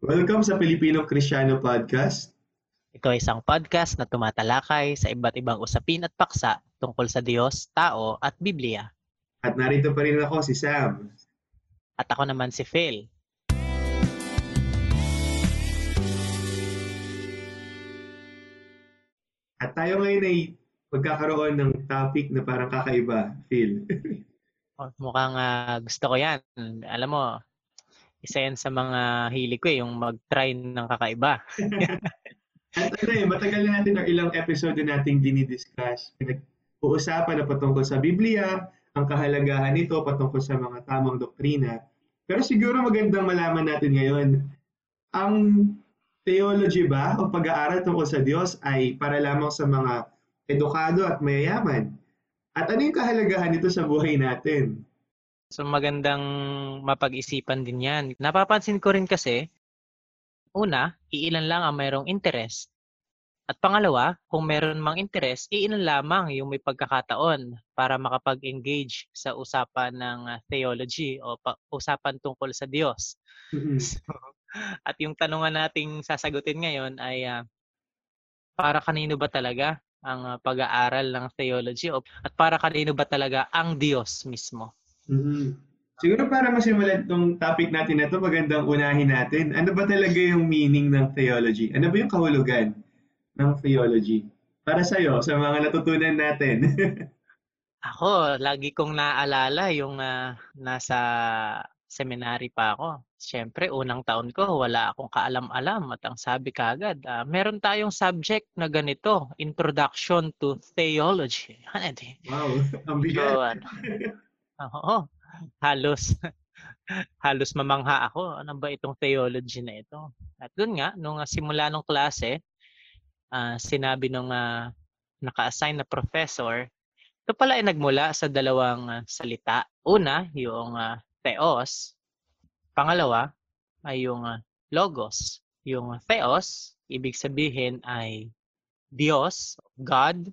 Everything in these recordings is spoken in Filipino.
Welcome sa Pilipino Kristiyano Podcast. Ito ay isang podcast na tumatalakay sa iba't ibang usapin at paksa tungkol sa Diyos, tao at Biblia. At narito pa rin ako, si Sam. At ako naman si Phil. At tayo ngayon ay magkakaroon ng topic na parang kakaiba, Phil. Oh, mukhang ah, gusto ko yan. Alam mo, isa yan sa mga hilig ko eh, yung mag-try ng kakaiba. At ano eh, matagal na natin ang ilang episode na nating dinidiscuss. Pinag-uusapan na patungkol sa Biblia, ang kahalagahan nito patungkol sa mga tamang doktrina. Pero siguro magandang malaman natin ngayon, ang theology ba o pag-aaral tungkol sa Diyos ay para lamang sa mga edukado at mayayaman? At ano yung kahalagahan nito sa buhay natin? So magandang mapag-isipan din yan. Napapansin ko rin kasi, una, iilan lang ang mayroong interest. At pangalawa, kung meron mang interest, iilan lamang yung may pagkakataon para makapag-engage sa usapan ng ah, theology o pa- usapan tungkol sa Diyos. Mhm. So, at yung tanungan nating sasagutin ngayon ay ah, para kanino ba talaga ang ah, pag-aaral ng theology o at para kanino ba talaga ang Diyos mismo? Mhm. Siguro para masimulan itong topic natin na ito, magandang unahin natin. Ano ba talaga yung meaning ng theology? Ano ba yung kahulugan ng theology? Para sa'yo, sa mga natutunan natin. Ako, lagi kong naaalala yung ah, nasa seminary pa ako. Siyempre, unang taon ko, wala akong kaalam-alam at ang sabi kagad, ah, meron tayong subject na ganito, Introduction to Theology. Ano wow, ang So, bigat. ano, oo, halos, halos mamangha ako. Ano ba itong theology na ito? At doon nga, nung ah, simula nung klase, ah, sinabi nung ah, naka-assign na professor, ito pala ay nagmula sa dalawang ah, salita. Una, yung ah, theos. Pangalawa ay yung ah, logos. Yung theos, ibig sabihin ay Diyos, God.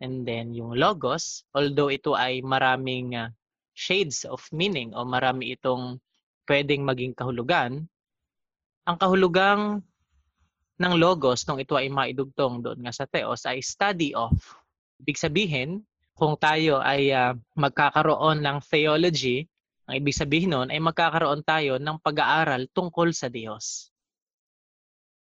And then yung logos, although ito ay maraming ah, shades of meaning o marami itong pwedeng maging kahulugan, ang kahulugang ng logos nung ito ay maidugtong doon nga sa theos ay study of. Ibig sabihin, kung tayo ay ah, magkakaroon ng theology, ang ibig sabihin nun ay magkakaroon tayo ng pag-aaral tungkol sa Diyos.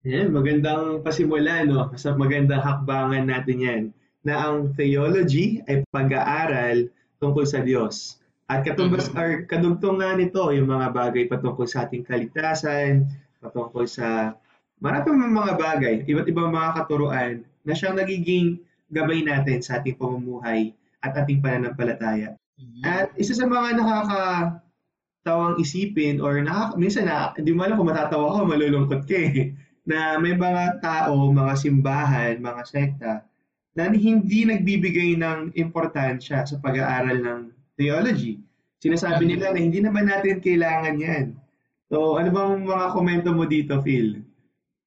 Yan, magandang pasimula, no? Sa magandang hakbangan natin yan. Na ang theology ay pag-aaral tungkol sa Diyos. At katumbas, Mhm. or kadugtong nga nito, yung mga bagay patungkol sa ating kaligtasan, patungkol sa marami pang mga bagay, iba't ibang mga katuruan na siyang nagiging gabay natin sa ating pamumuhay at ating pananampalataya. At isa sa mga nakakatawang isipin or nakaka, minsan na, hindi mo alam kung matatawa ka o malulungkot ka eh, na may mga tao, mga simbahan, mga sekta, na hindi nagbibigay ng importansya sa pag-aaral ng theology. Sinasabi nila na hindi naman natin kailangan yan. So, ano bang mga komento mo dito, Phil?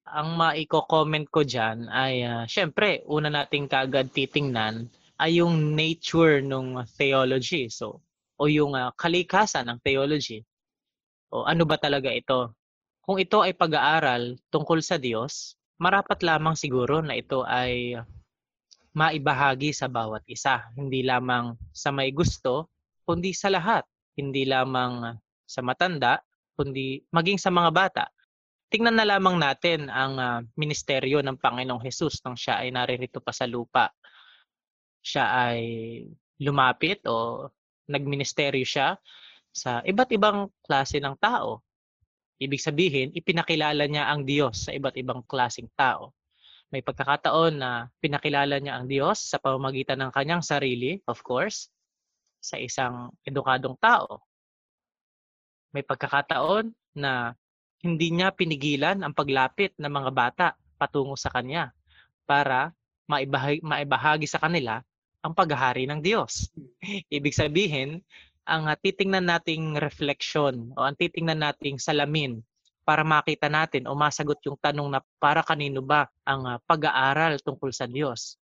ang maiko-comment ko dyan ay, ah, syempre, una nating kagad titingnan ay yung nature ng theology. So, o yung ah, kalikasan ng theology. O ano ba talaga ito? Kung ito ay pag-aaral tungkol sa Diyos, marapat lamang siguro na ito ay maibahagi sa bawat isa. Hindi lamang sa may gusto, kundi sa lahat. Hindi lamang sa matanda, kundi maging sa mga bata. Tingnan na lamang natin ang ah, ministeryo ng Panginoong Hesus nang siya ay naririto pa sa lupa. Siya ay lumapit o nagministeryo siya sa iba't ibang klase ng tao. Ibig sabihin, ipinakilala niya ang Diyos sa iba't ibang klaseng tao. May pagkakataon na pinakilala niya ang Diyos sa pamamagitan ng kanyang sarili, of course, sa isang edukadong tao. May pagkakataon na hindi niya pinigilan ang paglapit ng mga bata patungo sa kanya para maibahagi, maibahagi sa kanila ang paghahari ng Diyos. Ibig sabihin, ang titingnan nating reflection o ang titingnan nating salamin para makita natin o masagot yung tanong na para kanino ba ang ah, pag-aaral tungkol sa Diyos.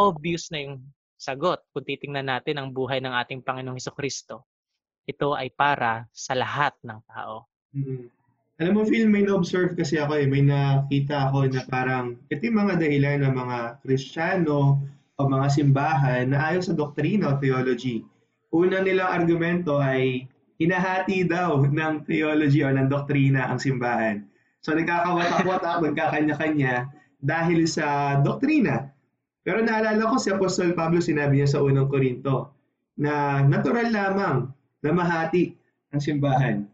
Obvious na yung sagot kung titingnan natin ang buhay ng ating Panginoong Heso Kristo. Ito ay para sa lahat ng tao. Mm. Alam mo, Phil, may na-observe kasi ako eh. May nakita ako na parang ito yung mga dahilan ng mga Kristiyano o mga simbahan na ayaw sa doktrina o theology. Una nilang argumento ay hinahati daw ng theology o ng doktrina ang simbahan. So nagkakawatak-watak, nagkakanya-kanya dahil sa doktrina. Pero naalala ko si Apostol Pablo sinabi niya sa unang Korinto na natural lamang na mahati ang simbahan.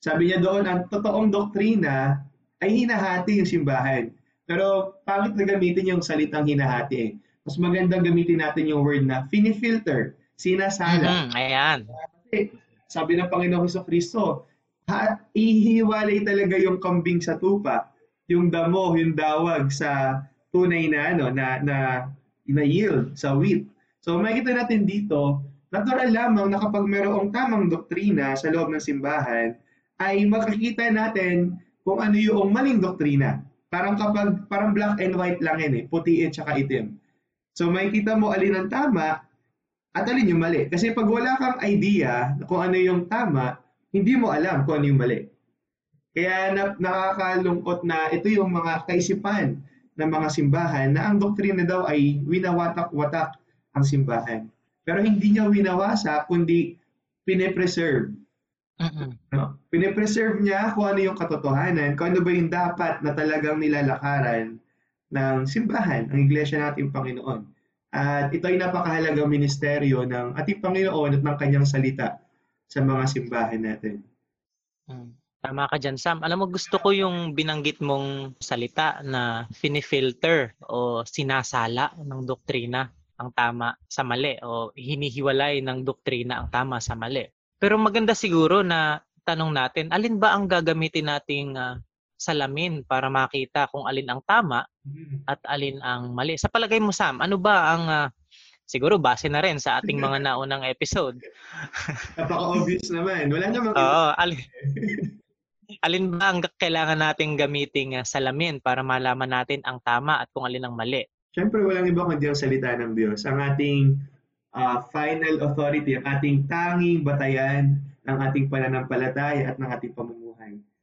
Sabi niya doon, ang totoong doktrina ay hinahati yung simbahan. Pero pangit na gamitin yung salitang hinahati eh. Mas magandang gamitin natin yung word na finifilter, sinasala. Mhm, ayan. Kasi sabi ng Panginoong Heso Kristo, ha, ihiwalay talaga yung kambing sa tupa, yung damo, yung dawag sa tunay na ano na na, na yield sa wheat. So makikita natin dito, natural lamang na kapag mayroong tamang doktrina sa loob ng simbahan, ay makikita natin kung ano yung maling doktrina. Parang kapag parang black and white lang yan eh, puti at saka itim. So makikita mo alin ang tama at alin yung mali. Kasi pag wala kang idea kung ano yung tama, hindi mo alam kung ano yung mali. Kaya na, nakakalungkot na ito yung mga kaisipan ng mga simbahan na ang doktrina daw ay winawatak-watak ang simbahan. Pero hindi niya winawasa, kundi pine-preserve. Mhm. No? Pine-preserve niya kung ano yung katotohanan, kung ano ba yung dapat na talagang nilalakaran ng simbahan, ang iglesia nating Panginoon. At ito ay napakahalagang ministeryo ng ating Panginoon at ng kanyang salita sa mga simbahan natin. Mm. Tama ka dyan, Sam. Alam mo, gusto ko yung binanggit mong salita na finifilter o sinasala ng doktrina ang tama sa mali o hinihiwalay ng doktrina ang tama sa mali. Pero maganda siguro na tanong natin, alin ba ang gagamitin nating ah, salamin para makita kung alin ang tama at alin ang mali? Sa palagay mo, Sam, ano ba ang ah, siguro base na rin sa ating mga naunang episode? Napaka-obvious naman. Wala namang Oo, alin, alin ba ang kailangan nating gamiting ah, salamin para malaman natin ang tama at kung alin ang mali? Siyempre, walang iba kundi ang salita ng Diyos. Ang ating ah, final authority, ang ating tanging batayan ng ating pananampalataya at ng ating pamumuhay.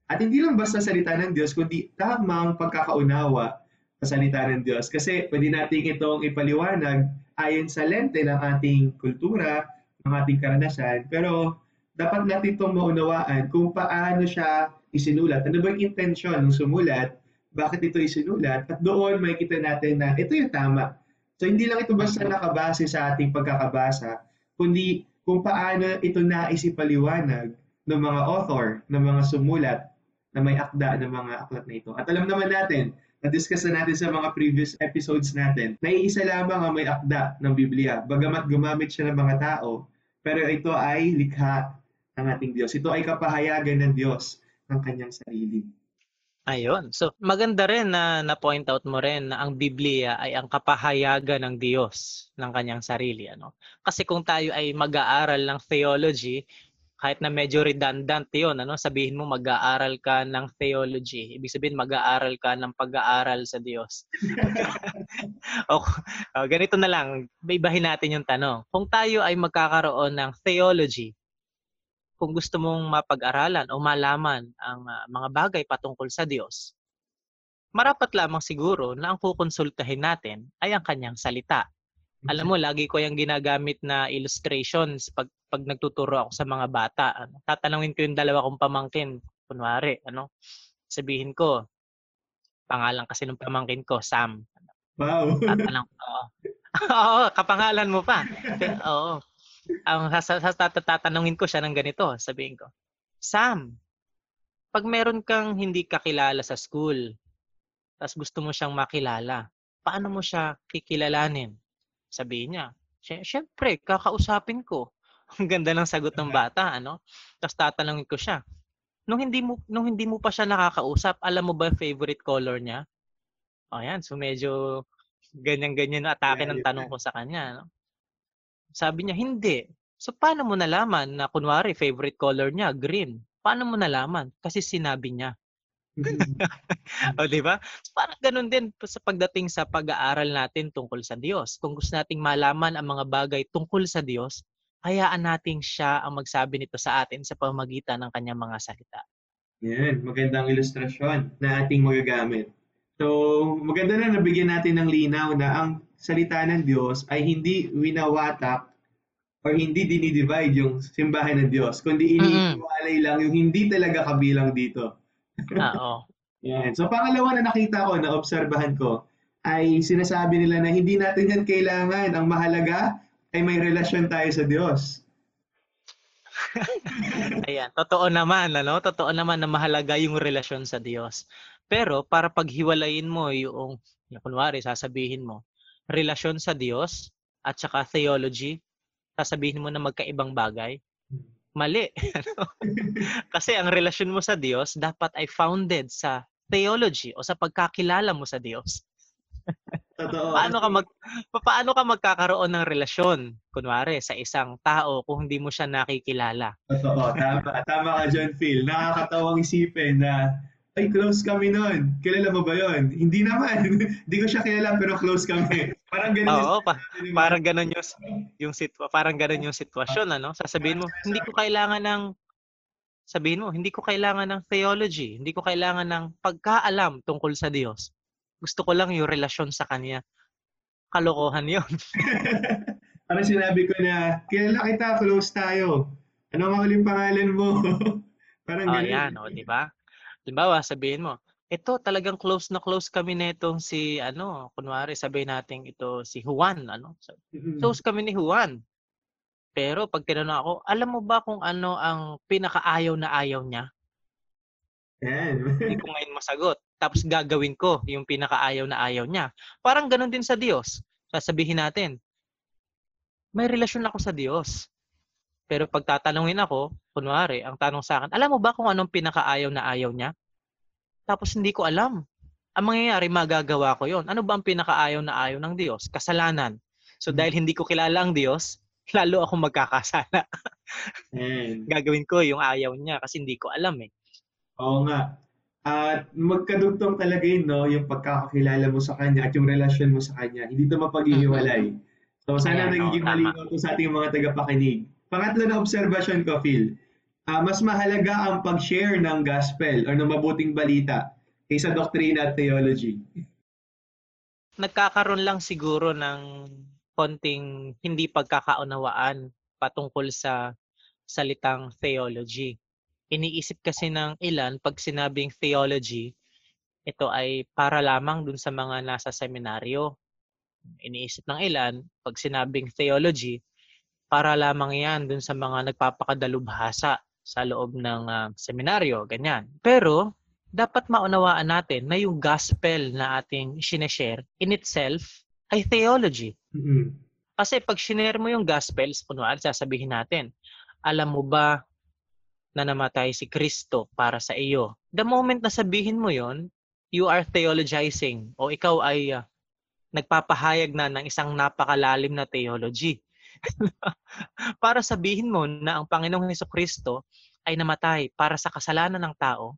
At hindi lang basta salita ng Diyos, kundi tamang pagkakaunawa sa salita ng Diyos. Kasi pwede natin itong ipaliwanag ayon sa lente ng ating kultura, ng ating karanasan. Pero dapat natin itong maunawaan kung paano siya isinulat. Ano ba yung intention ng sumulat? Bakit ito isinulat? At doon makikita natin na ito yung tama. So hindi lang ito basta nakabase sa ating pagkakabasa, kundi kung paano ito naisipaliwanag ng mga author, ng mga sumulat na may akda ng mga aklat na ito. At alam naman natin, na-discuss na natin sa mga previous episodes natin, na iisa lamang ang may akda ng Biblia. Bagamat gumamit siya ng mga tao, pero ito ay likha ng ating Diyos. Ito ay kapahayagan ng Diyos ng kanyang sarili. Ayun. So, maganda rin na na-point out mo rin na ang Biblia ay ang kapahayagan ng Diyos ng kanyang sarili. Ano? Kasi kung tayo ay mag-aaral ng theology, kahit na medyo redundant yun, ano? sabihin mo mag-aaral ka ng theology. Ibig sabihin mag-aaral ka ng pag-aaral sa Diyos. o, o, ganito na lang, ibahin natin yung tanong. Kung tayo ay magkakaroon ng theology, kung gusto mong mapag-aralan o malaman ang ah, mga bagay patungkol sa Diyos, marapat lamang siguro na ang kukonsultahin natin ay ang kanyang salita. Alam mo, lagi ko yung ginagamit na illustrations pag, pag nagtuturo ako sa mga bata. Ano, tatanungin ko yung dalawa kong pamangkin. Kunwari, ano, sabihin ko, pangalan kasi ng pamangkin ko, Sam. Wow! Tatanong, oo. Oo, kapangalan mo pa. Oo. Ang tatanungin ko siya ng ganito, sabihin ko, Sam, pag meron kang hindi kakilala sa school, tapos gusto mo siyang makilala, paano mo siya kikilalanin? Sabihin niya, "Sy- syempre, kakausapin ko. Ang ganda ng sagot ng bata, ano? Tapos tatanungin ko siya, nung hindi mo nung hindi mo pa siya nakakausap, alam mo ba favorite color niya? O yan, so medyo ganyan-ganyan na atake ng Yeah, tanong ko sa kanya. No? Sabi niya, hindi. So, paano mo nalaman na kunwari favorite color niya, green? Paano mo nalaman? Kasi sinabi niya. O, di ba? Parang ganun din sa pagdating sa pag-aaral natin tungkol sa Diyos. Kung gusto nating malaman ang mga bagay tungkol sa Diyos, hayaan nating siya ang magsabi nito sa atin sa pamagitan ng kanyang mga salita. Yan, magandang ilustrasyon na ating magagamit. So, maganda na nabigyan natin ng linaw na ang salita ng Diyos ay hindi winawatak or hindi dinidivide yung simbahan ng Diyos, kundi iniiwalay lang yung hindi talaga kabilang dito. Oo. Yan. So, pangalawa na nakita ko, na obserbahan ko, ay sinasabi nila na hindi natin yan kailangan. Ang mahalaga ay may relasyon tayo sa Diyos. Ayan, totoo naman, ano? Totoo naman na mahalaga yung relasyon sa Diyos. Pero para paghiwalayin mo yung, yung kunwari, sasabihin mo, relasyon sa Diyos at saka theology, sasabihin mo na magkaibang bagay, mali. Kasi ang relasyon mo sa Diyos dapat ay founded sa theology o sa pagkakilala mo sa Diyos. Totoo. paano ka mag paano ka magkakaroon ng relasyon kunwari sa isang tao kung hindi mo siya nakikilala? Totoo, tama. Tama ka John Phil. Nakakatawang isipin na ay, close kami noon. Kilala mo ba yon? Hindi naman. Hindi ko siya kilala pero close kami. Parang ganun. Oo, pa, parang ganun yung yung sitwa, parang ganun yung sitwasyon ano. Sasabihin mo, hindi ko kailangan ng sabihin mo, hindi ko kailangan ng theology, hindi ko kailangan ng pagkaalam tungkol sa Diyos. Gusto ko lang yung relasyon sa Kanya. Kalokohan yon. Parang sinabi ko na, kilala kita, close tayo. Ano uling pangalan mo? Parang oh, ganun. yan, o, di ba? Halimbawa, sabihin mo, ito talagang close na close kami netong si ano, kunwari sabihin natin ito si Juan, ano? Mm-mm. Close kami ni Juan. Pero pag tinanong ako, alam mo ba kung ano ang pinakaayaw na ayaw niya? Yan. Hindi ko ngayon masagot. Tapos gagawin ko yung pinakaayaw na ayaw niya. Parang ganun din sa Diyos. Sasabihin natin, may relasyon ako sa Diyos. Pero pag tatanungin ako, kunwari, ang tanong sa akin, alam mo ba kung anong pinakaayaw na ayaw niya? Tapos hindi ko alam. Ang mangyayari, magagawa ko yon. Ano ba ang pinakaayaw na ayaw ng Diyos? Kasalanan. So dahil hindi ko kilala ang Diyos, lalo ako magkakasala. Yan. Gagawin ko yung ayaw niya kasi hindi ko alam eh. Oo nga. At magkadugtong talaga yun, no? Yung pagkakakilala mo sa kanya at yung relasyon mo sa kanya. Hindi ito mapaghihiwalay. So sana Ayan, nagiging tama. malinaw to sa ating mga tagapakinig. Pangatlo na observation ko, Phil. Ah, mas mahalaga ang pag-share ng gospel or ng mabuting balita kaysa doktrina at theology. Nagkakaroon lang siguro ng konting hindi pagkakaunawaan patungkol sa salitang theology. Iniisip kasi ng ilan pag sinabing theology, ito ay para lamang dun sa mga nasa seminaryo. Iniisip ng ilan pag sinabing theology, para lamang yan dun sa mga nagpapakadalubhasa sa loob ng ah, seminaryo, ganyan. Pero dapat maunawaan natin na yung gospel na ating sineshare in itself ay theology. Mm-mm. Kasi pag shinare mo yung gospels, kunwari sasabihin natin, alam mo ba na namatay si Kristo para sa iyo? The moment na sabihin mo yon, you are theologizing o ikaw ay ah, nagpapahayag na ng isang napakalalim na theology. para sabihin mo na ang Panginoong Heso Kristo ay namatay para sa kasalanan ng tao,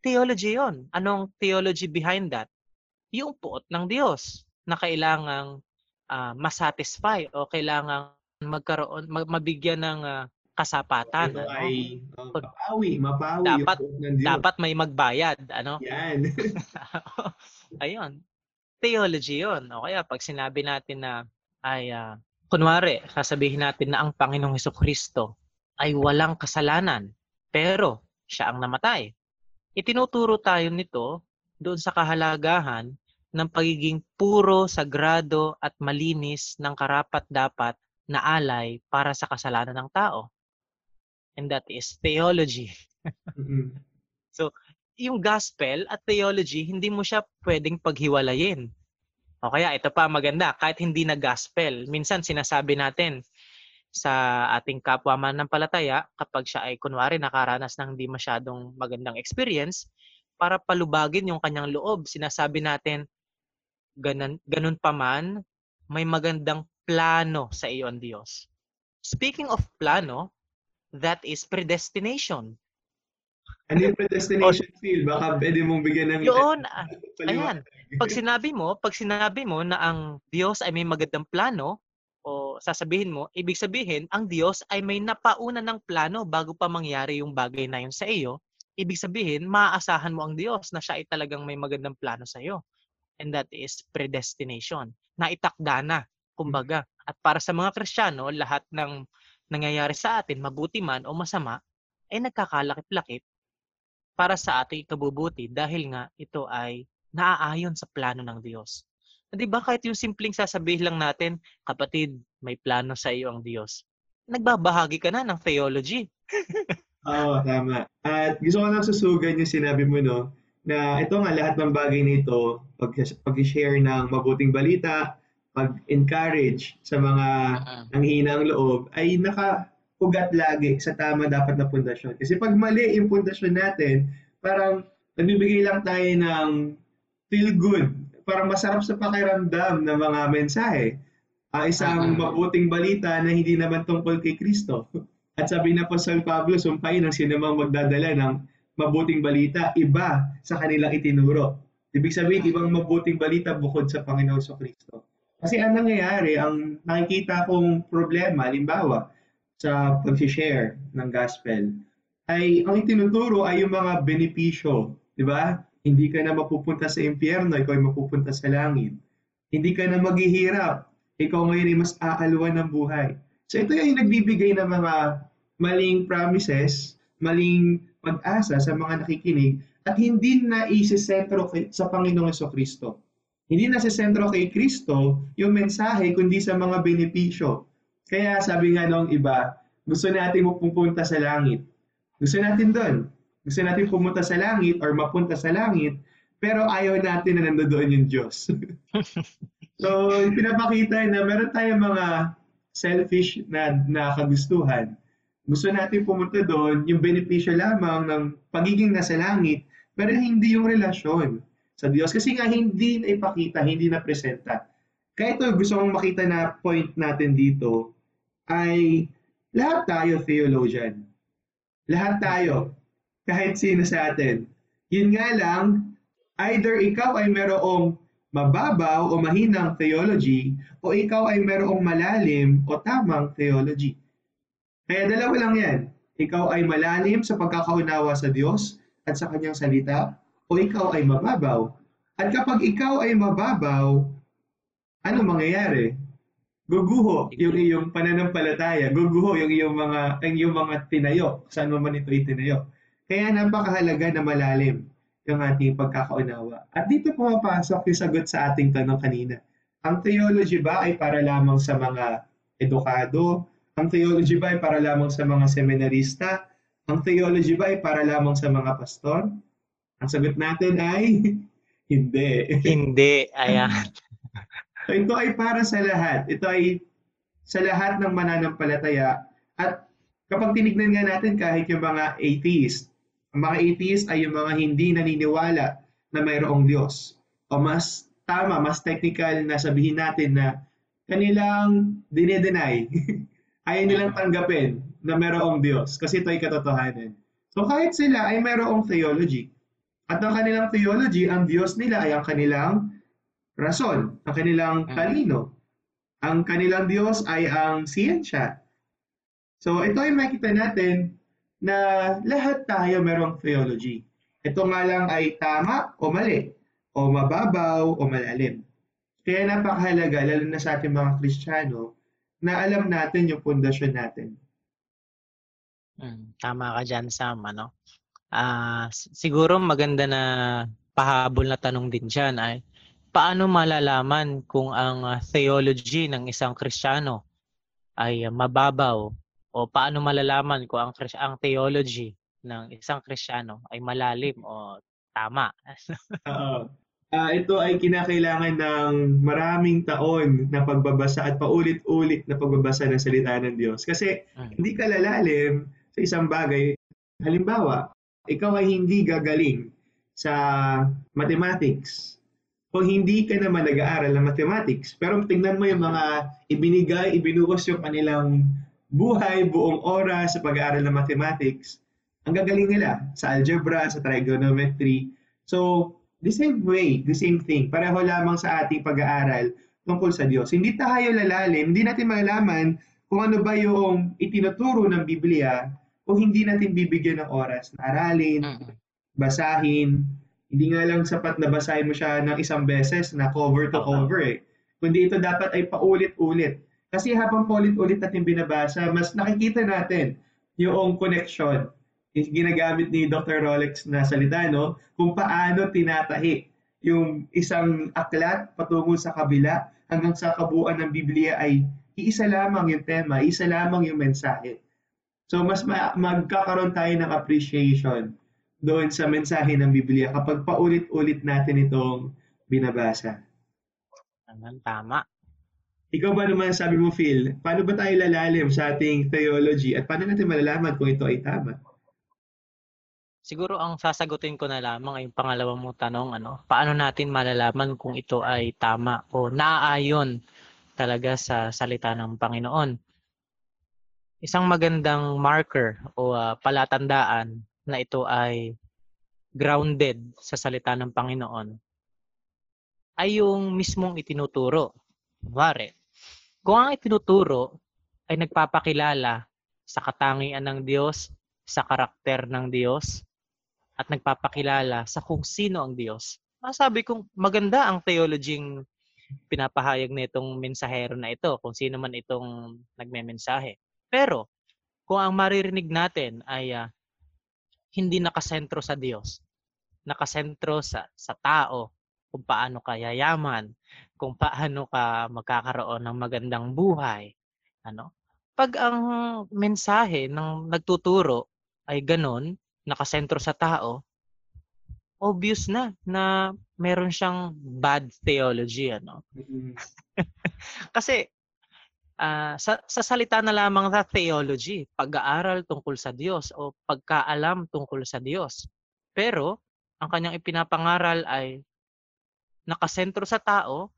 theology yon. Anong theology behind that? Yung puot ng Diyos na kailangang ah, masatisfy o kailangang magkaroon mag- mabigyan ng ah, kasapatan Ito ano? ay uh, mapawi, mapawi Dapat- yung puot ng Diyos. dapat may magbayad ano Yan. ayun theology yon o kaya pag sinabi natin na ay ah, kunwari sasabihin natin na ang Panginoong Heso Kristo ay walang kasalanan pero siya ang namatay itinuturo tayo nito doon sa kahalagahan ng pagiging puro, sagrado at malinis ng karapat-dapat na alay para sa kasalanan ng tao. And that is theology. Mm-mm. Yung gospel at theology, hindi mo siya pwedeng paghiwalayin. O kaya, ito pa maganda, kahit hindi na gospel, minsan sinasabi natin sa ating kapwa mananampalataya, kapag siya ay kunwari nakaranas ng hindi masyadong magandang experience, para palubagin yung kanyang loob, sinasabi natin, ganun, ganun pa man, may magandang plano sa iyo ang Diyos. Speaking of plano, that is predestination. Ano yung predestination feel? Baka pwede mong bigyan ng Yun, paliwanag. ayan. Pag sinabi mo, pag sinabi mo na ang Diyos ay may magandang plano, o sasabihin mo, ibig sabihin, ang Diyos ay may napauna ng plano bago pa mangyari yung bagay na yun sa iyo. ibig sabihin, maaasahan mo ang Diyos na siya ay talagang may magandang plano sa iyo. And that is predestination. Naitakda na, kumbaga. At para sa mga Kristiyano, lahat ng nangyayari sa atin, mabuti man o masama, ay nagkakalakip-lakip para sa ating ikabubuti dahil nga ito ay naaayon sa plano ng Diyos. Di ba kahit yung simpleng sasabihin lang natin, kapatid, may plano sa iyo ang Diyos. Nagbabahagi ka na ng theology. Oo, tama. At gusto ko lang susugan yung sinabi mo, no, na ito nga lahat ng bagay nito, pag, pag-share ng mabuting balita, pag-encourage sa mga nanghihina ang loob, ay nakaugat lagi sa tama dapat na pundasyon. Kasi pag mali yung pundasyon natin, parang nagbibigay lang tayo ng feel good, parang masarap sa pakiramdam ng mga mensahe. Uh, isang mabuting balita na hindi naman tungkol kay Kristo. At sabi na po San Pablo, sumpayin ang sinamang magdadala ng mabuting balita, iba sa kanilang itinuro. Ibig sabihin, ibang mabuting balita bukod sa Panginoon sa Kristo. Kasi ang nangyayari, ang nakikita kong problema, limbawa, sa pag-share ng gospel, ay ang itinuturo ay yung mga benepisyo, di ba? Hindi ka na mapupunta sa impyerno, ikaw ay mapupunta sa langit. Hindi ka na maghihirap, ikaw ngayon ay mas aaluan ng buhay. So ito yung nagbibigay ng mga maling promises, maling pag-asa sa mga nakikinig at hindi na isisentro sa Panginoong Yeso Kristo. Hindi na sentro kay Kristo yung mensahe kundi sa mga benepisyo. Kaya sabi nga nung iba, gusto natin pupunta sa langit. Gusto natin doon. Gusto natin pumunta sa langit or mapunta sa langit, pero ayaw natin na nandoon yung Diyos. so, pinapakita na meron tayong mga selfish na, na kagustuhan. Gusto natin pumunta doon, yung benepisyo lamang ng pagiging nasa langit, pero hindi yung relasyon sa Diyos. Kasi nga hindi na ipakita, hindi na presenta. Kaya ito, gusto kong makita na point natin dito ay lahat tayo theologian. Lahat tayo. Kahit sino sa atin. Yun nga lang, either ikaw ay merong mababaw o mahinang theology o ikaw ay merong malalim o tamang theology. Kaya dalawa lang yan. Ikaw ay malalim sa pagkakaunawa sa Diyos at sa kanyang salita o ikaw ay mababaw. At kapag ikaw ay mababaw, ano mangyayari? Guguho yung iyong pananampalataya, guguho yung iyong mga ang iyong mga tinayo, saan mo man ito itinayo. Kaya napakahalaga na malalim yung ating pagkakaunawa. At dito pumapasok yung sagot sa ating tanong kanina. Ang theology ba ay para lamang sa mga edukado? Ang theology ba ay para lamang sa mga seminarista? Ang theology ba ay para lamang sa mga pastor? Ang sagot natin ay hindi. Hindi, ayan. so ito ay para sa lahat. Ito ay sa lahat ng mananampalataya. At kapag tinignan nga natin kahit yung mga atheist, ang mga atheist ay yung mga hindi naniniwala na mayroong Diyos. O mas tama, mas technical na sabihin natin na kanilang dinedenay. Ayaw nilang tanggapin na mayroong Diyos kasi ito ay katotohanan. So kahit sila ay mayroong theology. At ang kanilang theology, ang Diyos nila ay ang kanilang rason, ang kanilang mm. talino. Ang kanilang Diyos ay ang siyensya. So ito ay makita natin na lahat tayo merong theology. Ito nga lang ay tama o mali, o mababaw o malalim. Kaya napakahalaga, lalo na sa ating mga Kristiyano, na alam natin yung pundasyon natin. Hmm, tama ka dyan, Sam. Ano? Uh, siguro maganda na pahabol na tanong din dyan ay paano malalaman kung ang theology ng isang Kristiyano ay mababaw o paano malalaman kung ang, ang theology ng isang Kristiyano ay malalim o tama? Oo. Uh, ito ay kinakailangan ng maraming taon na pagbabasa at paulit-ulit na pagbabasa ng salita ng Diyos. Kasi hmm. hindi ka lalalim sa isang bagay. Halimbawa, ikaw ay hindi gagaling sa mathematics o hindi ka naman nag-aaral ng mathematics. Pero tingnan mo yung mga ibinigay, ibinuhos yung kanilang buhay, buong oras sa pag-aaral ng mathematics, ang gagaling nila sa algebra, sa trigonometry. So, the same way, the same thing, pareho lamang sa ating pag-aaral tungkol sa Diyos. Hindi tayo lalalim, hindi natin malalaman kung ano ba yung itinuturo ng Biblia kung hindi natin bibigyan ng oras na aralin, basahin. Hindi nga lang sapat na basahin mo siya ng isang beses na cover to cover eh. Kundi ito dapat ay paulit-ulit. Kasi habang paulit-ulit natin binabasa, mas nakikita natin yung connection. Yung ginagamit ni Dr. Rolex na salita, no? Kung paano tinatahi yung isang aklat patungo sa kabila hanggang sa kabuuan ng Biblia ay iisa lamang yung tema, isa lamang yung mensahe. So mas ma- magkakaroon tayo ng appreciation doon sa mensahe ng Biblia kapag paulit-ulit natin itong binabasa. Ayan, tama. Ikaw ba naman sabi mo, Phil, paano ba tayo lalalim sa ating theology at paano natin malalaman kung ito ay tama? Siguro ang sasagutin ko na lamang ay yung pangalawang mong tanong, ano, paano natin malalaman kung ito ay tama o naaayon talaga sa salita ng Panginoon. Isang magandang marker o ah, palatandaan na ito ay grounded sa salita ng Panginoon ay yung mismong itinuturo. Kunwari, kung ang itinuturo ay nagpapakilala sa katangian ng Diyos, sa karakter ng Diyos, at nagpapakilala sa kung sino ang Diyos. Masabi kong maganda ang theology pinapahayag nitong mensahero na ito, kung sino man itong nagmemensahe. Pero, kung ang maririnig natin ay ah, hindi nakasentro sa Diyos, nakasentro sa, sa tao, kung paano ka yayaman, kung paano ka magkakaroon ng magandang buhay. Ano? Pag ang mensahe ng nagtuturo ay ganon, nakasentro sa tao, obvious na na meron siyang bad theology ano kasi ah, sa, sa salita na lamang sa theology pag-aaral tungkol sa Diyos o pagkaalam tungkol sa Diyos pero ang kanyang ipinapangaral ay nakasentro sa tao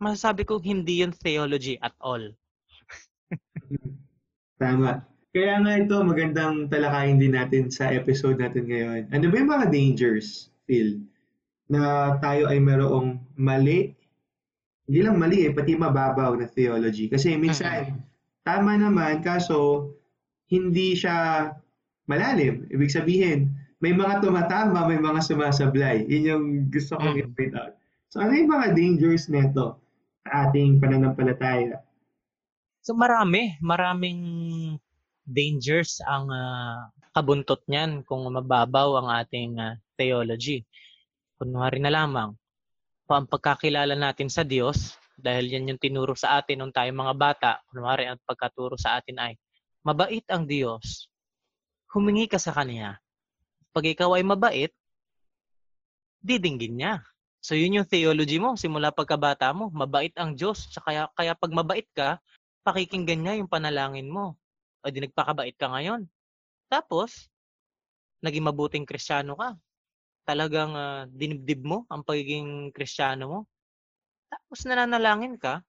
masasabi ko hindi yun theology at all Tama. Kaya nga ito, magandang talakayin din natin sa episode natin ngayon. Ano ba yung mga dangers, Phil, na tayo ay merong mali, hindi lang mali eh, pati mababaw na theology. Kasi minsan, tama naman, kaso hindi siya malalim. Ibig sabihin, may mga tumatama, may mga sumasablay. Yun yung gusto kong Mm. i-point out. So ano yung mga dangers nito sa ating pananampalataya? So marami, maraming dangers ang ah, kabuntot niyan kung mababaw ang ating ah, theology. Kunwari na lamang, ang pagkakilala natin sa Diyos, dahil yan yung tinuro sa atin nung tayo mga bata, kunwari ang pagkaturo sa atin ay, mabait ang Diyos, humingi ka sa Kanya. Pag ikaw ay mabait, didinggin niya. So yun yung theology mo, simula pagkabata mo, mabait ang Diyos. Sa Kaya, kaya pag mabait ka, pakikinggan niya yung panalangin mo. O di nagpakabait ka ngayon. Tapos, naging mabuting kristyano ka. Talagang ah, dinibdib mo ang pagiging kristyano mo. Tapos nananalangin ka,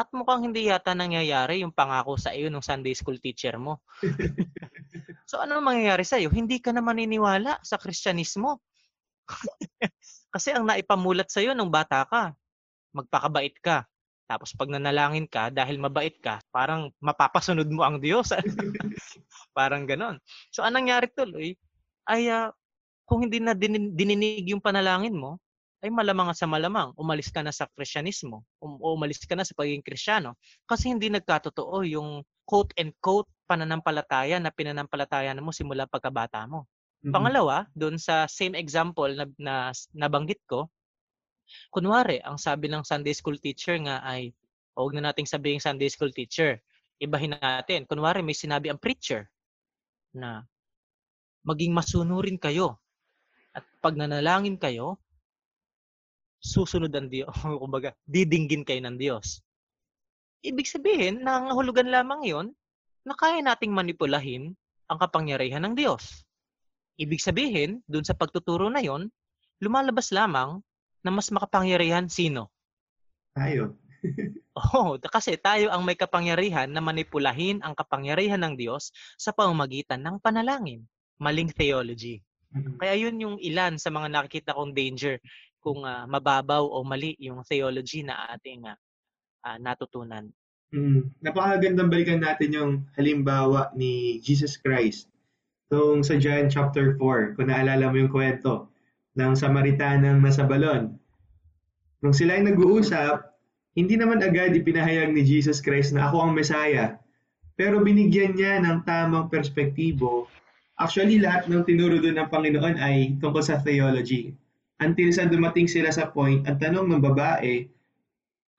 at mukhang hindi yata nangyayari yung pangako sa iyo ng Sunday school teacher mo. so ano mangyayari sa iyo? Hindi ka na maniniwala sa kristyanismo. Kasi ang naipamulat sa iyo nung bata ka, magpakabait ka. Tapos pag nanalangin ka, dahil mabait ka, parang mapapasunod mo ang Diyos. parang ganon. So anong nangyari tuloy, ay ah, kung hindi na din- dininig yung panalangin mo, ay malamang sa malamang, umalis ka na sa Kristyanismo, um, umalis ka na sa pagiging Kristyano. Kasi hindi nagkatotoo yung quote and quote pananampalataya na pinanampalataya mo simula pagkabata mo. Mhm. Pangalawa, doon sa same example na, na nabanggit ko, kunwari, ang sabi ng Sunday school teacher nga ay, huwag na nating sabihin Sunday school teacher, ibahin natin. Kunwari, may sinabi ang preacher na maging masunurin kayo at pag nanalangin kayo, susunod ang Diyos, kumbaga, didinggin kayo ng Diyos. Ibig sabihin, nangangahulugan lamang yon na kaya nating manipulahin ang kapangyarihan ng Diyos. Ibig sabihin, dun sa pagtuturo na yon, lumalabas lamang na mas makapangyarihan sino? Tayo. Oo, kasi tayo ang may kapangyarihan na manipulahin ang kapangyarihan ng Diyos sa pamamagitan ng panalangin. Maling theology. Mhm. Kaya yun yung ilan sa mga nakikita kong danger kung ah, mababaw o mali yung theology na ating ah, ah, natutunan. Mm, napakagandang balikan natin yung halimbawa ni Jesus Christ. Tung sa John chapter 4, kung naalala mo yung kwento ng Samaritanang nasa balon. Nung sila ay nag-uusap, hindi naman agad ipinahayag ni Jesus Christ na ako ang Mesaya. Pero binigyan niya ng tamang perspektibo. Actually, lahat ng tinuro doon ng Panginoon ay tungkol sa theology. Until sa dumating sila sa point, ang tanong ng babae,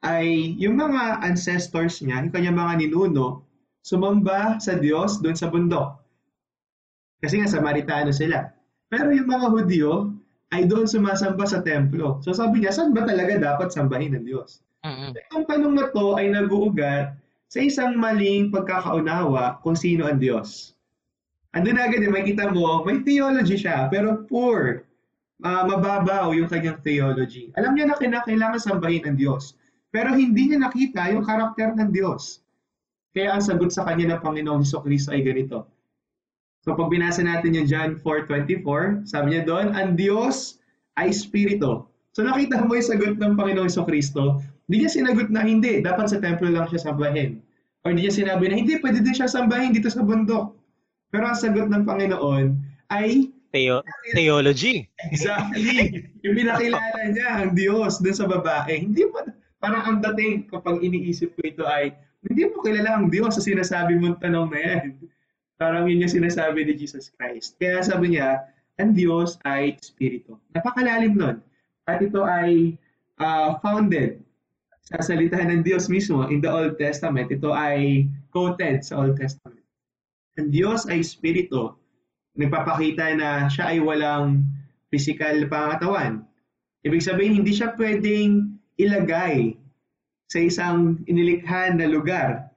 ay yung mga ancestors niya, yung kanyang mga ninuno, sumamba sa Diyos doon sa bundok. Kasi nga Samaritano sila. Pero yung mga Hudyo ay doon sumasamba sa templo. So sabi niya, saan ba talaga dapat sambahin ng Diyos? Mm-mm. Itong tanong na to ay nag-uugat sa isang maling pagkakaunawa kung sino ang Diyos. Andun agad, eh, makita mo, may theology siya, pero poor. Uh, mababaw yung kanyang theology. Alam niya na kinakailangan sambahin ang Diyos. Pero hindi niya nakita yung karakter ng Diyos. Kaya ang sagot sa kanya ng Panginoong Heso Kristo ay ganito. So pag binasa natin yung John 4.24, sabi niya doon, ang Diyos ay Espiritu. So nakita mo yung sagot ng Panginoong Heso Kristo, hindi niya sinagot na hindi, dapat sa templo lang siya sambahin. O hindi niya sinabi na hindi, pwede din siya sambahin dito sa bundok. Pero ang sagot ng Panginoon ay Theo- theology. Exactly. yung pinakilala niya ang Diyos dun sa babae. Hindi mo, Parang ang dating kapag iniisip ko ito ay, hindi mo kilala ang Diyos sa sinasabi mong tanong na yan. Parang yun yung sinasabi ni Jesus Christ. Kaya sabi niya, ang Diyos ay Espiritu. Napakalalim nun. At ito ay uh, founded sa salita ng Diyos mismo in the Old Testament. Ito ay quoted sa Old Testament. Ang Diyos ay Espiritu. Nagpapakita na siya ay walang physical pangatawan. Ibig sabihin, hindi siya pwedeng ilagay sa isang inilikha na lugar.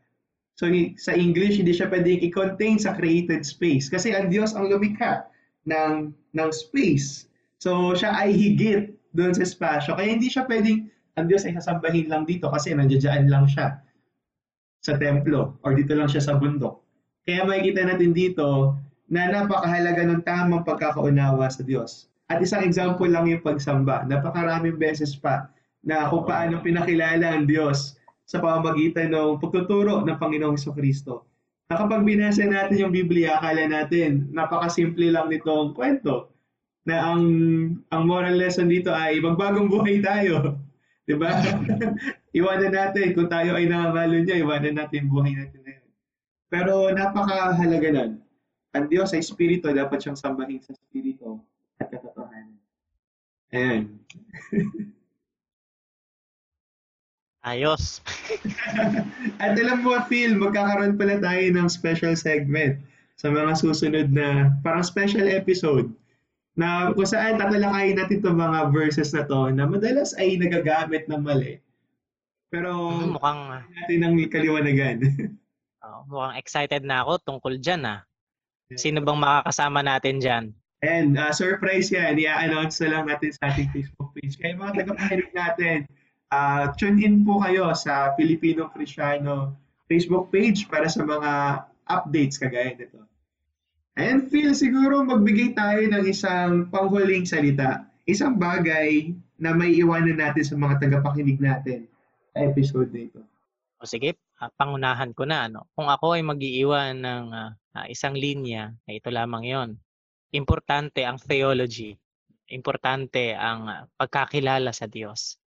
So sa English, hindi siya pwedeng i-contain sa created space kasi ang Diyos ang lumikha ng, ng space. So siya ay higit doon sa espasyo. Kaya hindi siya pwedeng ang Diyos ay sasambahin lang dito kasi nandiyan lang siya sa templo or dito lang siya sa bundok. Kaya makikita natin dito na napakahalaga ng tamang pagkakaunawa sa Diyos. At isang example lang yung pagsamba. Napakaraming beses pa na kung paano pinakilala ang Diyos sa pamamagitan ng pagtuturo ng Panginoong Heso Kristo. Na kapag binasa natin yung Biblia, akala natin napakasimple lang nitong kwento na ang ang moral lesson dito ay magbagong buhay tayo. 'Di ba? iwanan natin kung tayo ay nangangalo niya, iwanan natin buhay natin. Pero napakahalaga nun. Ang Diyos ay Espiritu, dapat siyang sambahin sa Espiritu at katotohanan. Ayan. Ayos. At alam mo, Phil, magkakaroon pala tayo ng special segment sa mga susunod na parang special episode na kung saan tatalakayin natin itong mga verses na to na madalas ay nagagamit ng mali. Pero mm, mukhang natin ng kaliwanagan. oh, mukhang excited na ako tungkol dyan ah. Sino bang makakasama natin dyan? And uh, surprise yan, i-announce na lang natin sa ating Facebook page. Kaya mga tagapakinig natin, uh, tune in po kayo sa Filipino Kristiyano Facebook page para sa mga updates kagaya nito. And feel siguro magbigay tayo ng isang panghuling salita. Isang bagay na may iwanan natin sa mga tagapakinig natin sa episode nito. O sige, uh, pangunahan ko na. Ano? Kung ako ay mag-iiwan ng uh, isang linya, ay ito lamang yon. Importante ang theology. Importante ang pagkakilala sa Diyos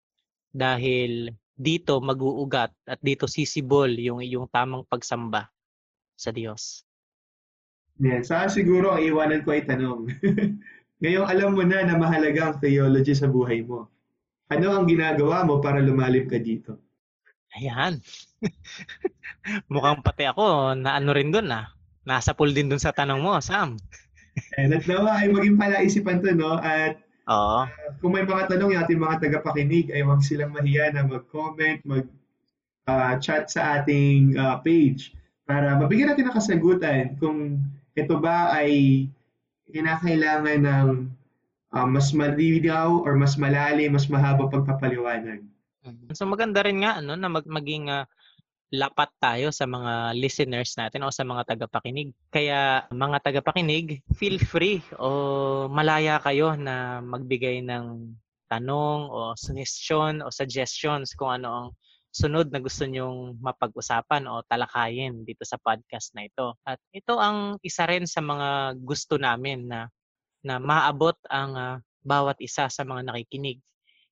dahil dito mag-uugat at dito sisibol yung iyong tamang pagsamba sa Diyos. Yeah, sa siguro ang iwanan ko ay tanong. Ngayon alam mo na na mahalaga ang theology sa buhay mo. Ano ang ginagawa mo para lumalim ka dito? Ayan. Mukhang pati ako na ano rin doon ah. Nasa pool din doon sa tanong mo, Sam. And at nawa ay maging palaisipan to, no? At Oo. Uh, kung may mga tanong yung ating mga tagapakinig, ay huwag silang mahiya na mag-comment, mag-chat uh, sa ating uh, page para mabigyan natin ng kasagutan kung ito ba ay kinakailangan ng uh, mas malinaw or mas malalim, mas mahaba pagpapaliwanag. Mm-hmm. So maganda rin nga ano na mag maging uh, lapat tayo sa mga listeners natin o sa mga tagapakinig. Kaya mga tagapakinig, feel free o malaya kayo na magbigay ng tanong o suggestion o suggestions kung ano ang sunod na gusto nyong mapag-usapan o talakayin dito sa podcast na ito. At ito ang isa rin sa mga gusto namin na na maabot ang uh, bawat isa sa mga nakikinig.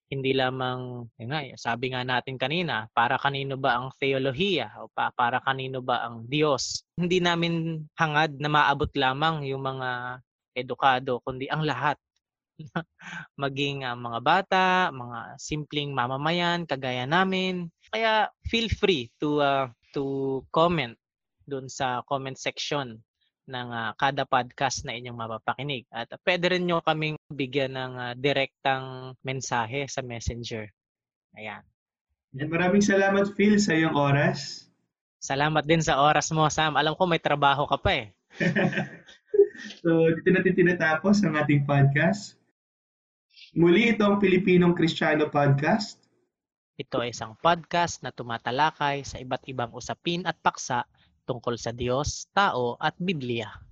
Hindi lamang, yun nga, sabi nga natin kanina, para kanino ba ang theolohiya o pa, para kanino ba ang Diyos. Hindi namin hangad na maabot lamang yung mga edukado, kundi ang lahat maging uh, mga bata, mga simpleng mamamayan kagaya namin. Kaya feel free to uh, to comment doon sa comment section ng uh, kada podcast na inyong mapapakinig. At pwede rin nyo kaming bigyan ng uh, direktang mensahe sa messenger. Ayan. Yan, maraming salamat Phil sa iyong oras. Salamat din sa oras mo Sam. Alam ko may trabaho ka pa eh. so dito natin tinatapos ang ating podcast. Muli ito ang Pilipinong Kristiyano Podcast. Ito ay isang podcast na tumatalakay sa iba't ibang usapin at paksa tungkol sa Diyos, tao at Biblia.